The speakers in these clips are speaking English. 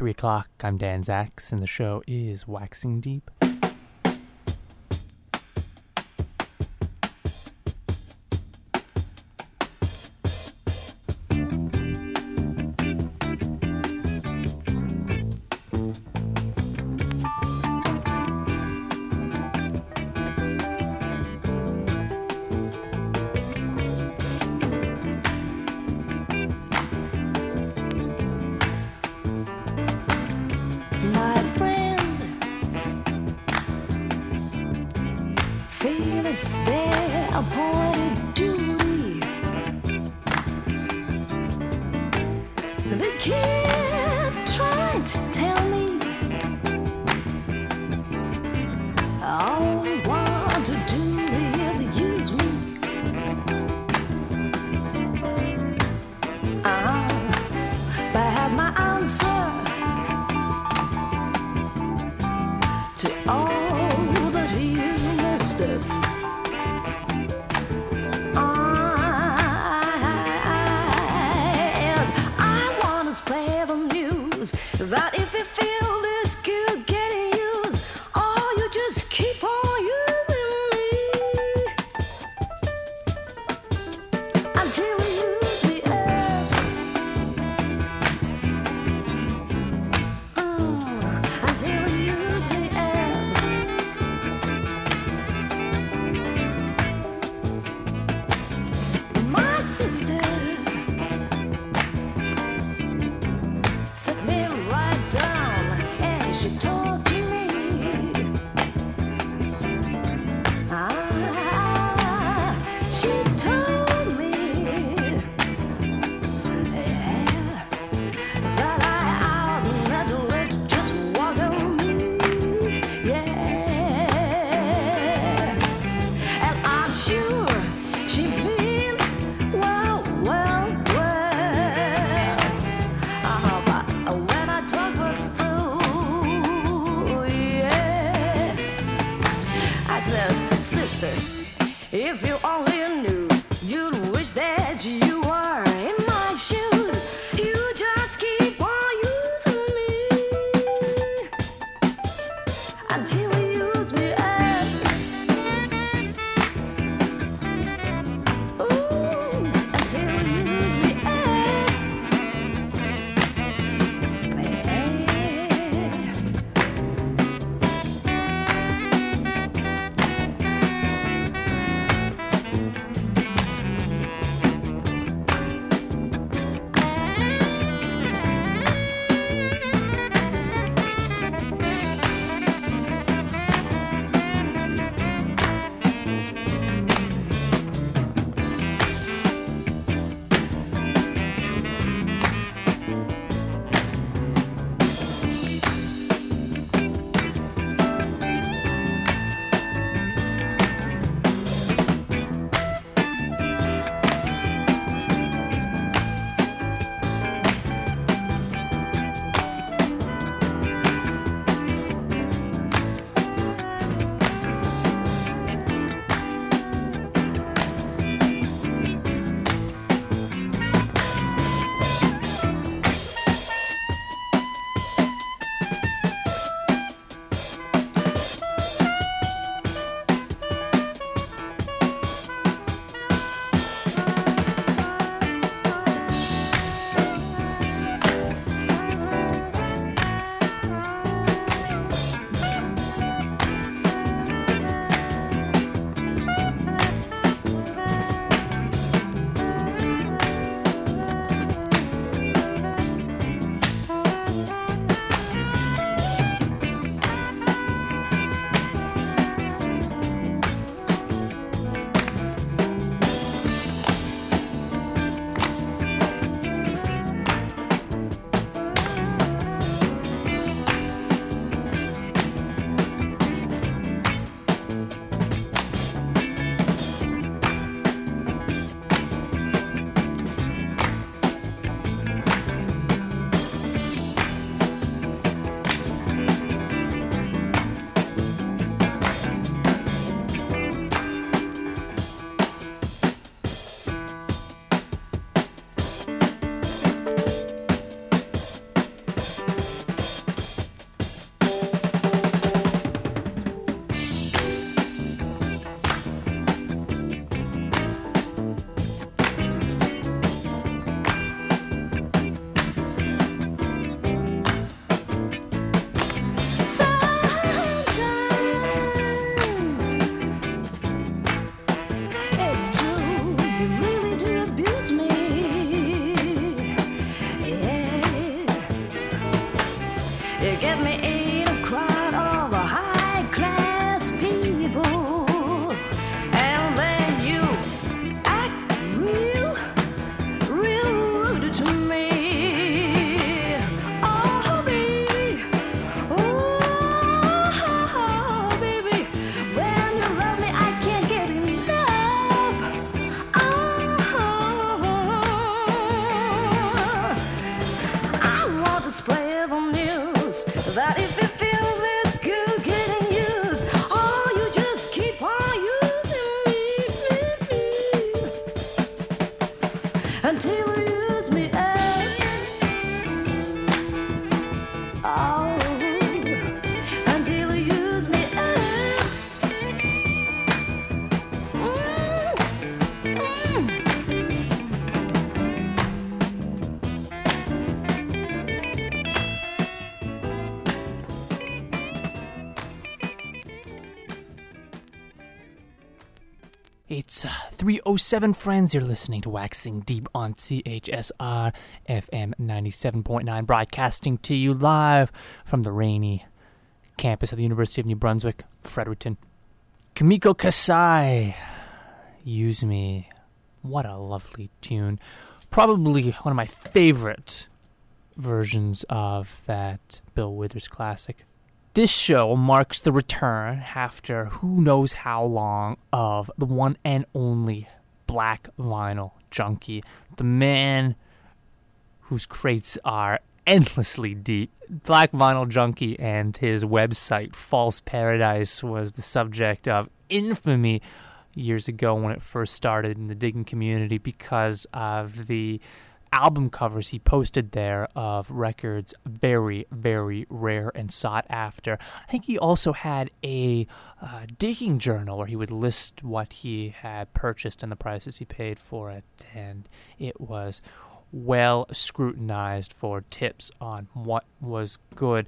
3 o'clock. I'm Dan Zax, and the show is Waxing Deep. 307 friends. You're listening to Waxing Deep on CHSR FM 97.9, broadcasting to you live from the rainy campus of the University of New Brunswick, Fredericton. Kimiko Kasai, Use Me. What a lovely tune. Probably one of my favorite versions of that Bill Withers classic. This show marks the return, after who knows how long, of the one and only Black Vinyl Junkie, the man whose crates are endlessly deep. Black Vinyl Junkie and his website, False Paradise, was the subject of infamy years ago when it first started in the digging community because of the album covers he posted there of records very, very rare and sought after. I think he also had a uh, digging journal where he would list what he had purchased and the prices he paid for it, and it was well scrutinized for tips on what was good.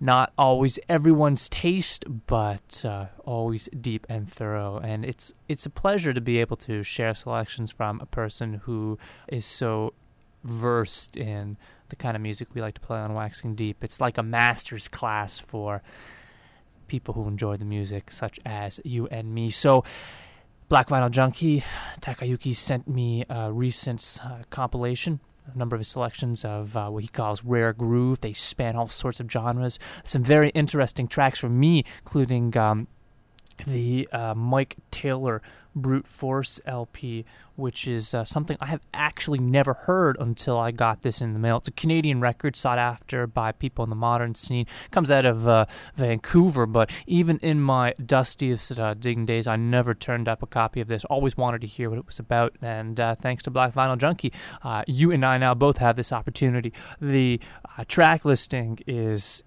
Not always everyone's taste, but uh, always deep and thorough. And it's it's a pleasure to be able to share selections from a person who is so versed in the kind of music we like to play on Waxing Deep. It's like a master's class for people who enjoy the music, such as you and me. So, Black Vinyl Junkie, Takayuki sent me a recent uh, compilation. A number of his selections of uh, what he calls rare groove. They span all sorts of genres. Some very interesting tracks for me, including um, the uh, Mike Taylor Brute Force LP, which is uh, something I have actually never heard until I got this in the mail. It's a Canadian record sought after by people in the modern scene. comes out of uh, Vancouver, but even in my dustiest uh, digging days, I never turned up a copy of this. Always wanted to hear what it was about, and uh, thanks to Black Vinyl Junkie, uh, you and I now both have this opportunity. The track listing is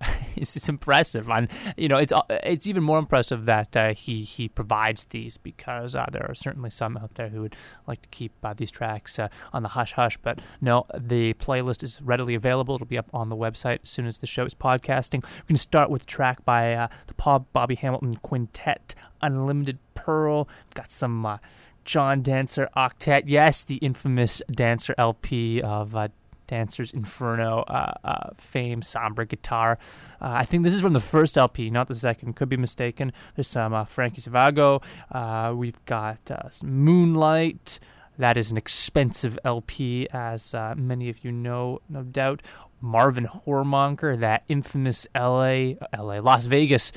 it's, it's impressive, and you know it's uh, it's even more impressive that uh, he he provides these because uh, there are certainly some out there who would like to keep uh, these tracks uh, on the hush hush. But no, the playlist is readily available. It'll be up on the website as soon as the show is podcasting. We're going to start with track by uh, the Paul Bobby Hamilton Quintet, Unlimited Pearl. We've got some. John Dancer Octet, yes, the infamous Dancer LP of uh, Dancer's Inferno uh, uh, fame, somber guitar. Uh, I think this is from the first LP, not the second. Could be mistaken. There's some uh, Frankie Savago. Uh, we've got uh, Moonlight. That is an expensive LP, as many of you know, no doubt. Marvin Hormonker, that infamous LA, LA, Las Vegas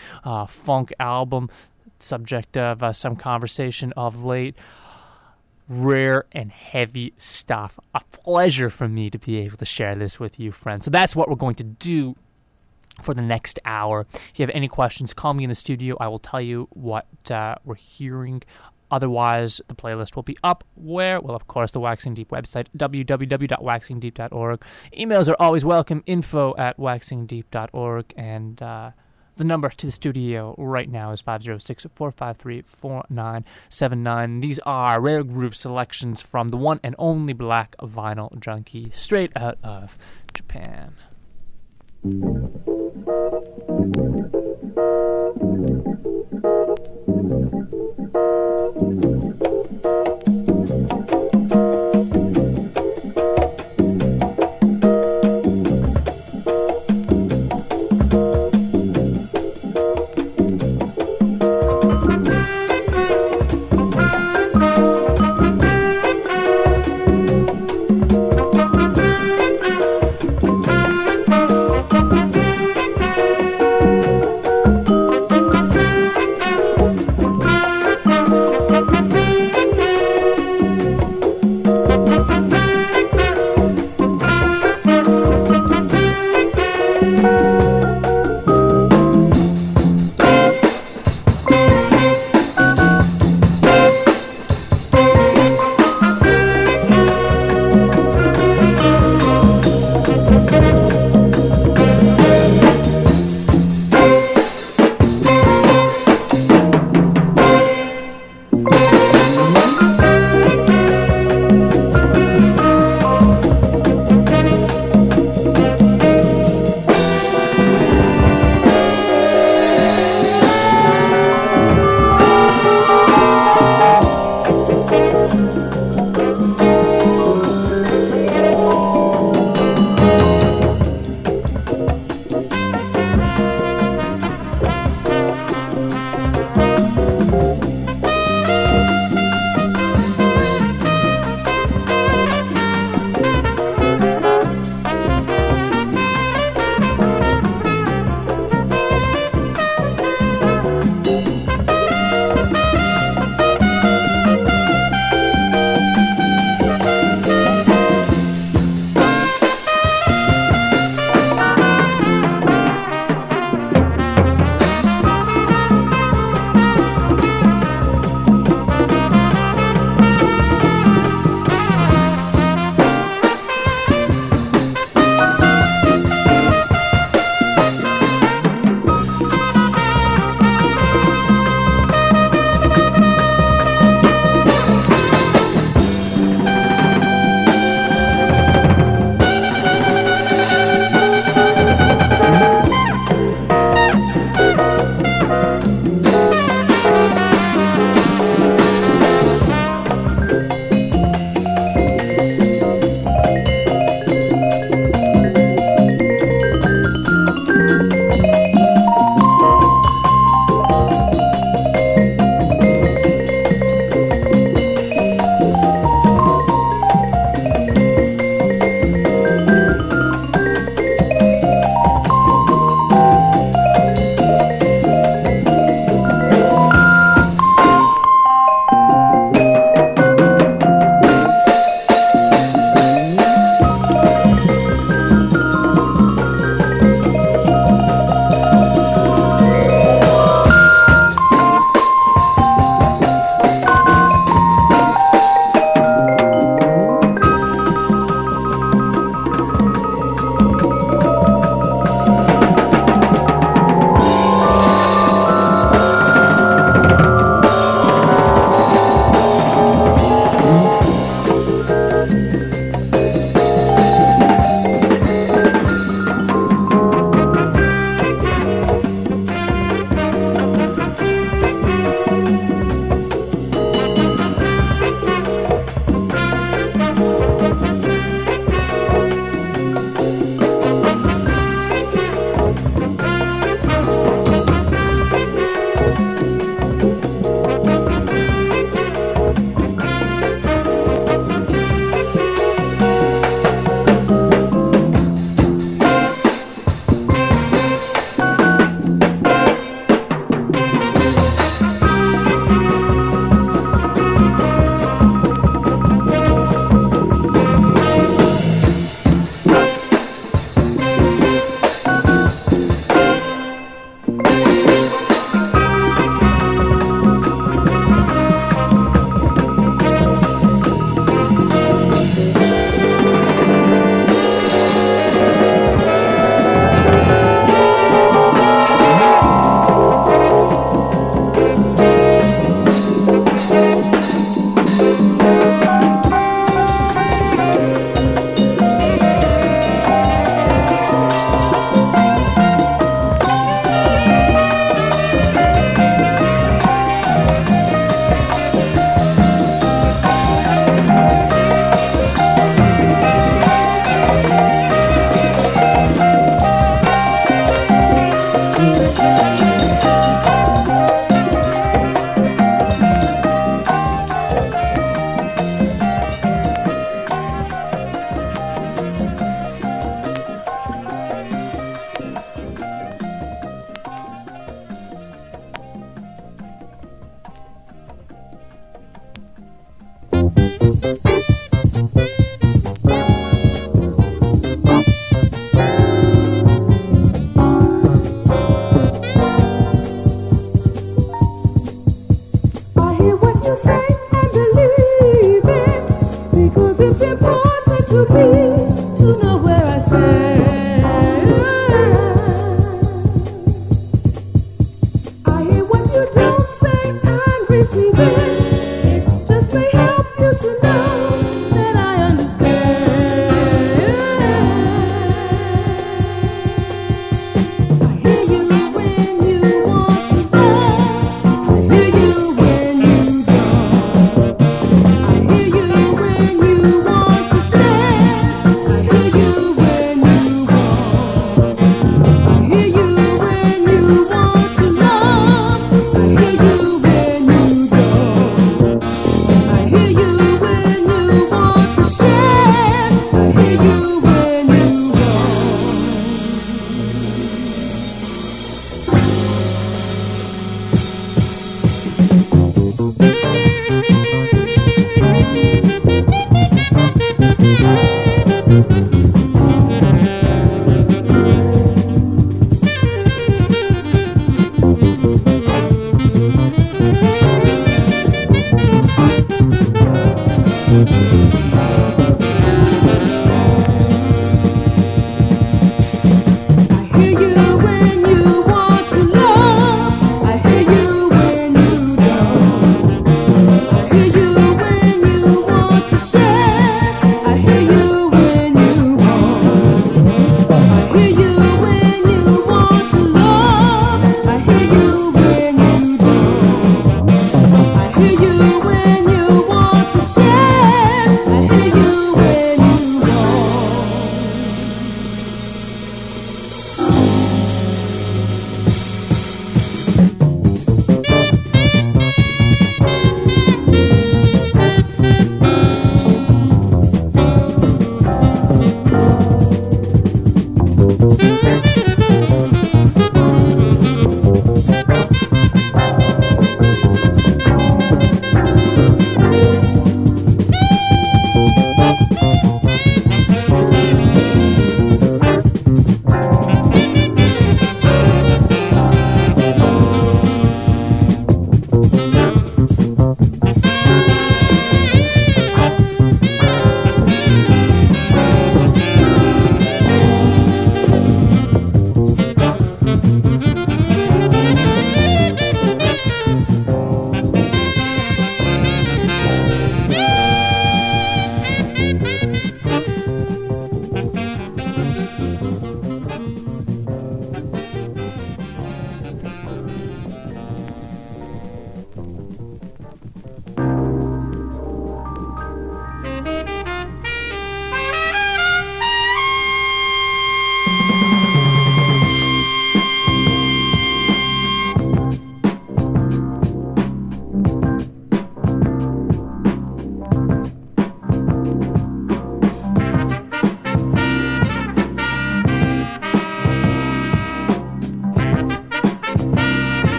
funk album, subject of some conversation of late rare and heavy stuff. A pleasure for me to be able to share this with you, friends. So that's what we're going to do for the next hour. If you have any questions, call me in the studio. I will tell you what uh, we're hearing. Otherwise, the playlist will be up where? Well, of course, the Waxing Deep website, www.waxingdeep.org. Emails are always welcome, info at waxingdeep.org. And uh, the number to the studio right now is 506 453 4979. These are rare groove selections from the one and only Black Vinyl Junkie, straight out of Japan.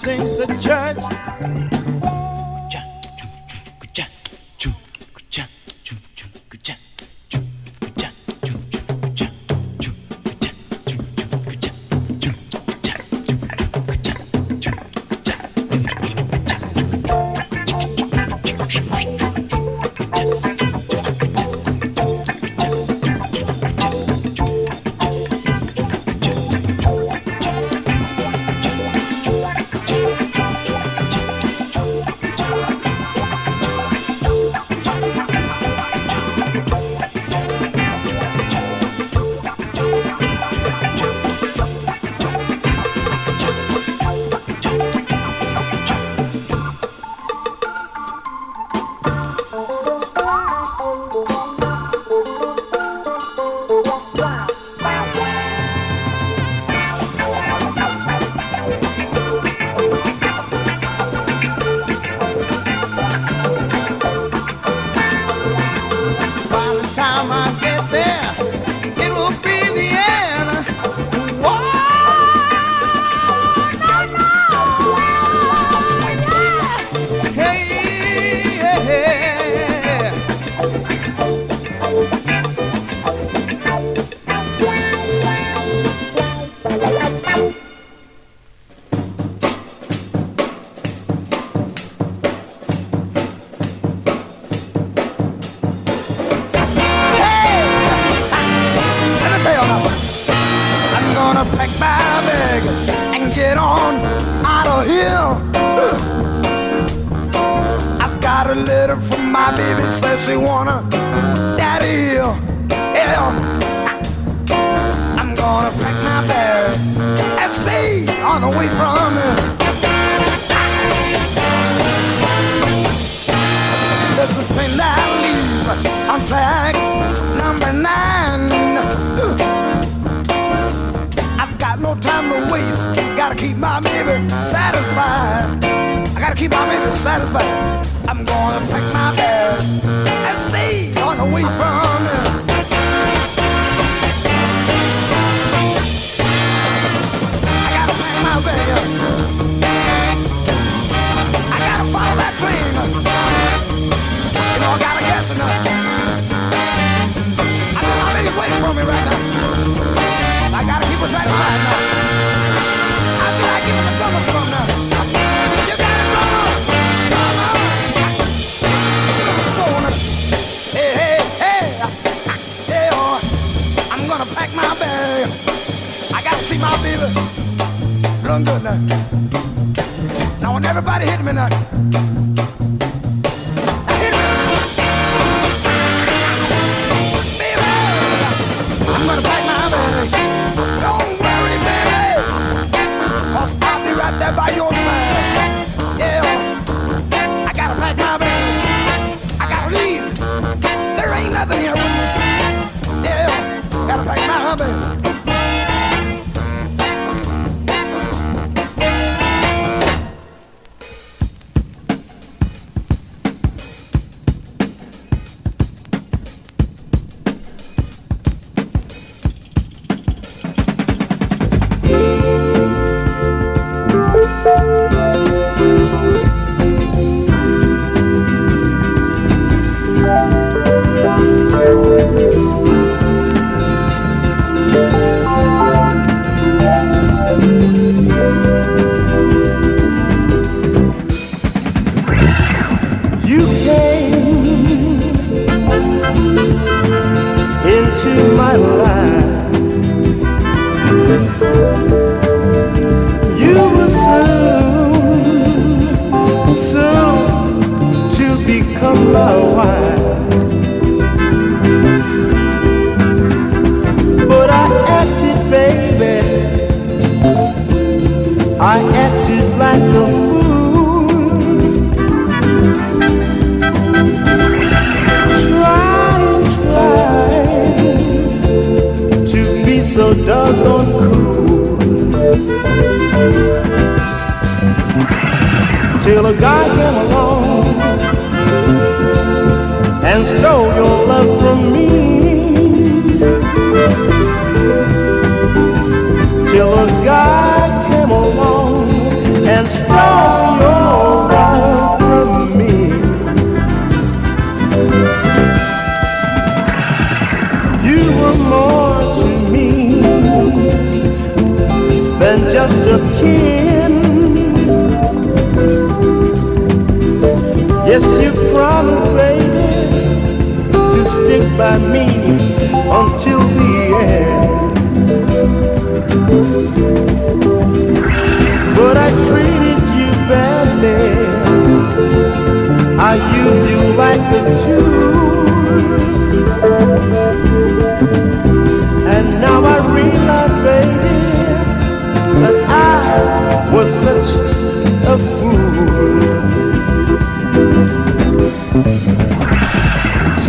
sing no time to waste. Gotta keep my baby satisfied. I gotta keep my baby satisfied. I'm gonna pack my bag and stay on the way from her. I gotta guess enough. I know how many waiting for me right now. I feel like giving the drummer some now. You gotta drum, drum, drum, drum some now. Hey hey hey, yeah! Oh. I'm gonna pack my bag. I gotta see my baby. London. Now, when everybody hit me now.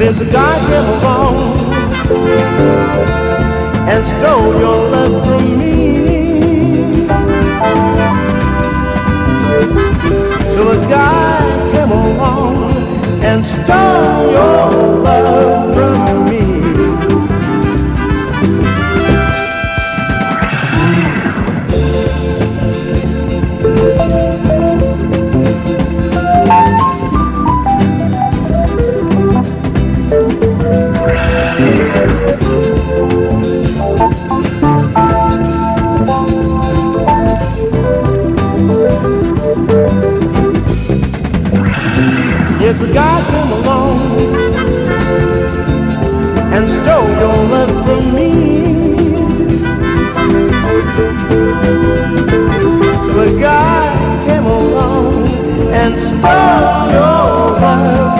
Since God came along and stole your love from me, till a guy came along and stole your love from me. The God came along and stole your love from me. The God came along and stole your love.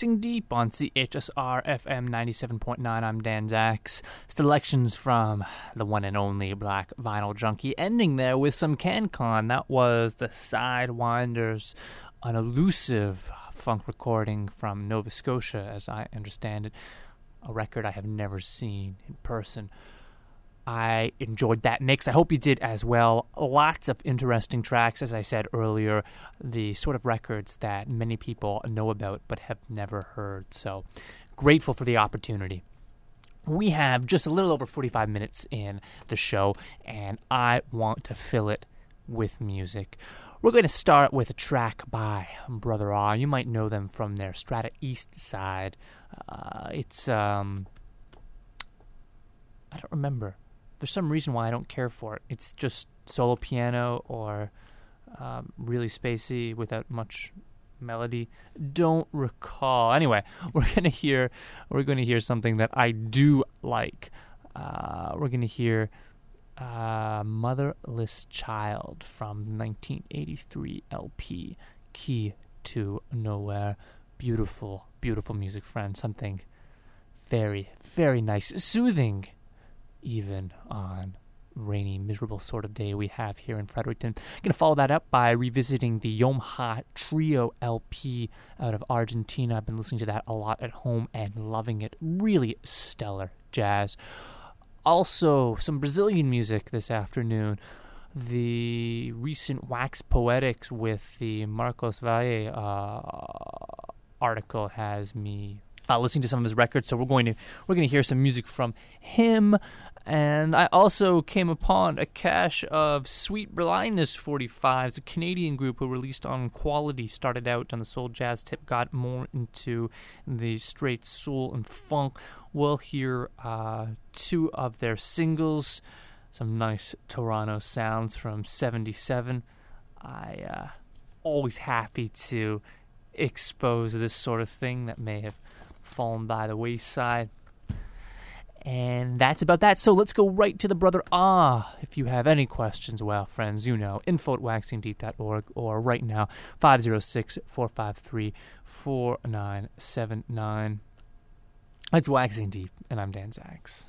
Deep on CHSR FM 97.9. I'm Dan Zax. Selections from the one and only Black Vinyl Junkie. Ending there with some CanCon. That was the Sidewinders, an elusive funk recording from Nova Scotia, as I understand it. A record I have never seen in person. I enjoyed that mix. I hope you did as well. Lots of interesting tracks, as I said earlier, the sort of records that many people know about but have never heard. So grateful for the opportunity. We have just a little over 45 minutes in the show, and I want to fill it with music. We're going to start with a track by Brother R. You might know them from their Strata East side. Uh, it's um, I don't remember. There's some reason why I don't care for it. It's just solo piano or um, really spacey without much melody. Don't recall. Anyway, we're gonna hear we're gonna hear something that I do like. Uh, we're gonna hear uh, "Motherless Child" from the 1983 LP "Key to Nowhere." Beautiful, beautiful music, friend. Something very, very nice, soothing, even on rainy, miserable sort of day we have here in Fredericton. Gonna follow that up by revisiting the Yomha Trio LP out of Argentina. I've been listening to that a lot at home and loving it. Really stellar jazz. Also, some Brazilian music this afternoon. The recent Wax Poetics with the Marcos Valle uh, article has me uh, listening to some of his records. So we're going to we're going to hear some music from him. And I also came upon a cache of Sweet Blindness 45s, a Canadian group who released on Quality, started out on the soul jazz tip, got more into the straight soul and funk. We'll hear uh, two of their singles, some nice Toronto sounds from 77. I uh, always happy to expose this sort of thing that may have fallen by the wayside. And that's about that. So let's go right to the brother Ah. If you have any questions, well, friends, you know, info at waxingdeep.org or right now, 506 453 4979. It's Waxing Deep, and I'm Dan Zacks.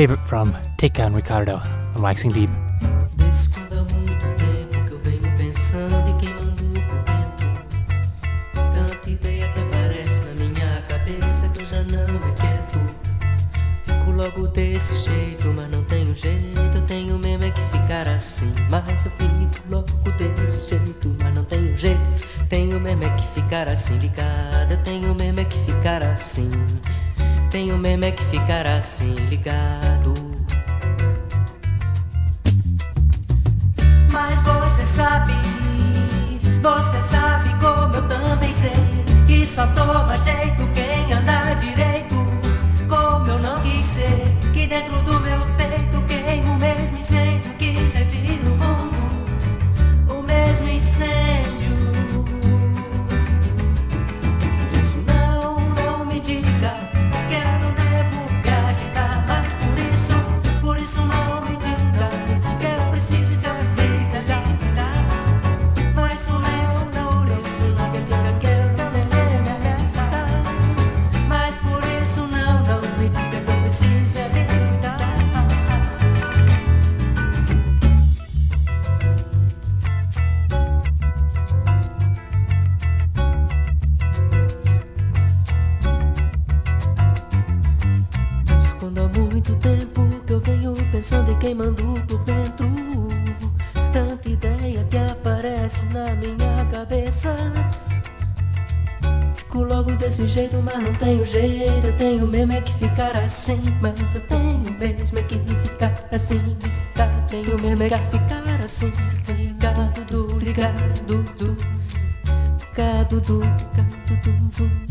favorite from Take On Ricardo, Relaxing Deep. só toma jeito quem anda direito. Como eu não quis ser, que dentro do desse jeito, mas não tenho jeito. Eu tenho mesmo é que ficar assim, mas eu tenho mesmo é que ficar assim. Tá? Tenho mesmo é que ficar assim. Ligado, ligado, ligado, ligado, ligado.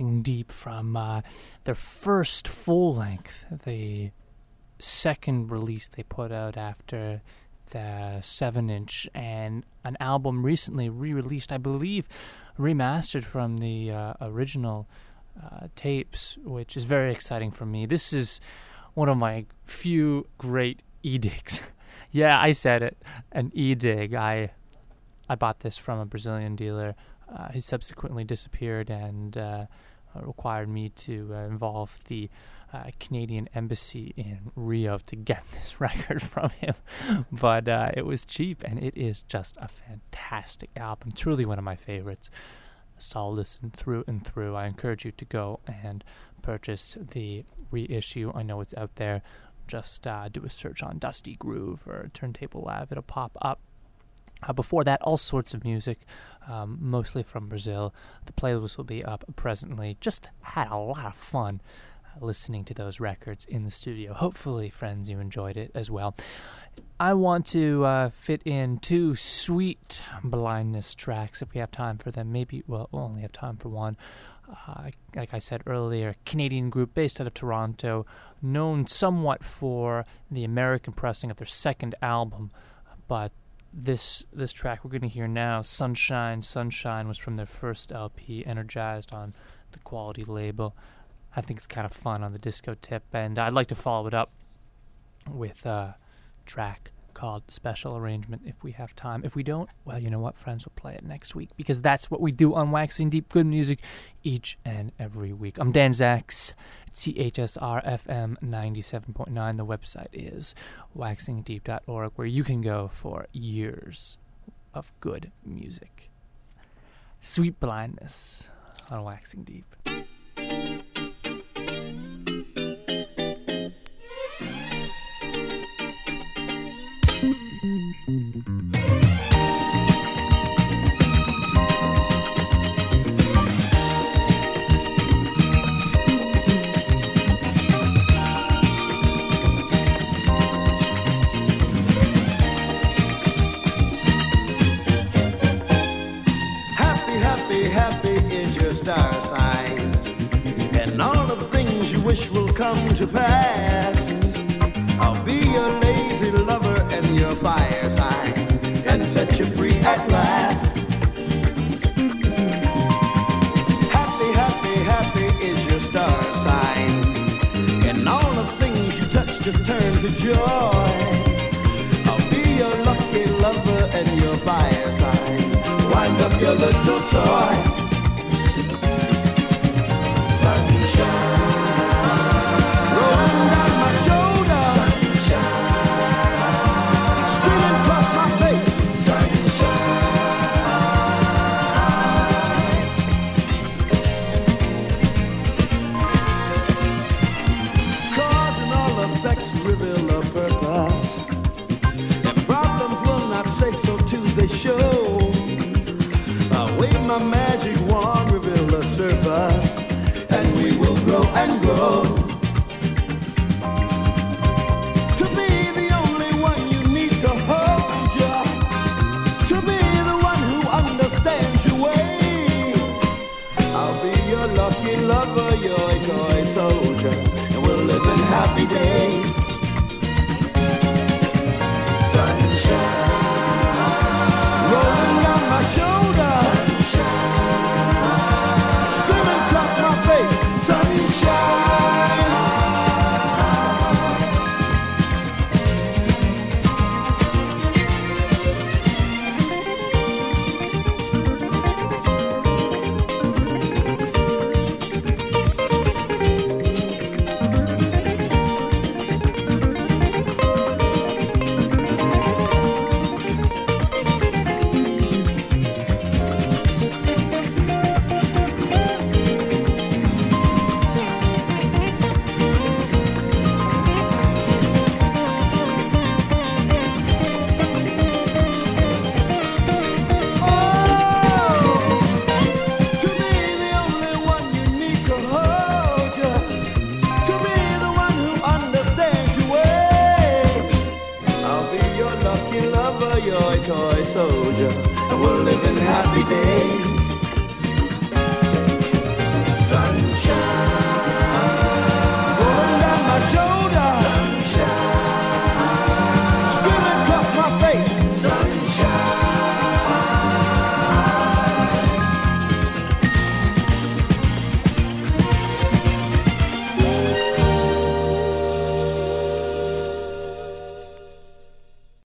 Deep from uh, their first full length, the second release they put out after the 7 inch, and an album recently re released, I believe, remastered from the uh, original uh, tapes, which is very exciting for me. This is one of my few great edigs. yeah, I said it, an edig. I I bought this from a Brazilian dealer uh, who subsequently disappeared and uh, required me to uh, involve the uh, Canadian embassy in Rio to get this record from him. but uh, it was cheap, and it is just a fantastic album. Truly one of my favorites. Stall listen through and through. I encourage you to go and purchase the reissue. I know it's out there. Just uh, do a search on Dusty Groove or Turntable Lab. It'll pop up. Uh, before that, all sorts of music, um, mostly from Brazil. The playlist will be up presently. Just had a lot of fun uh, listening to those records in the studio. Hopefully, friends, you enjoyed it as well. I want to uh, fit in two sweet blindness tracks if we have time for them. Maybe, well, we'll only have time for one. Uh, like I said earlier, Canadian group based out of Toronto, known somewhat for the American pressing of their second album, but this this track we're going to hear now, Sunshine, Sunshine, was from their first LP, Energized on the Quality label. I think it's kind of fun on the disco tip, and I'd like to follow it up with a track called Special Arrangement if we have time. If we don't, well, you know what, friends, we'll play it next week because that's what we do on Waxing Deep Good Music each and every week. I'm Dan Zax, CHSR FM 97.9. The website is waxingdeep.org where you can go for years of good music. Sweet Blindness on Waxing Deep. Your little toy.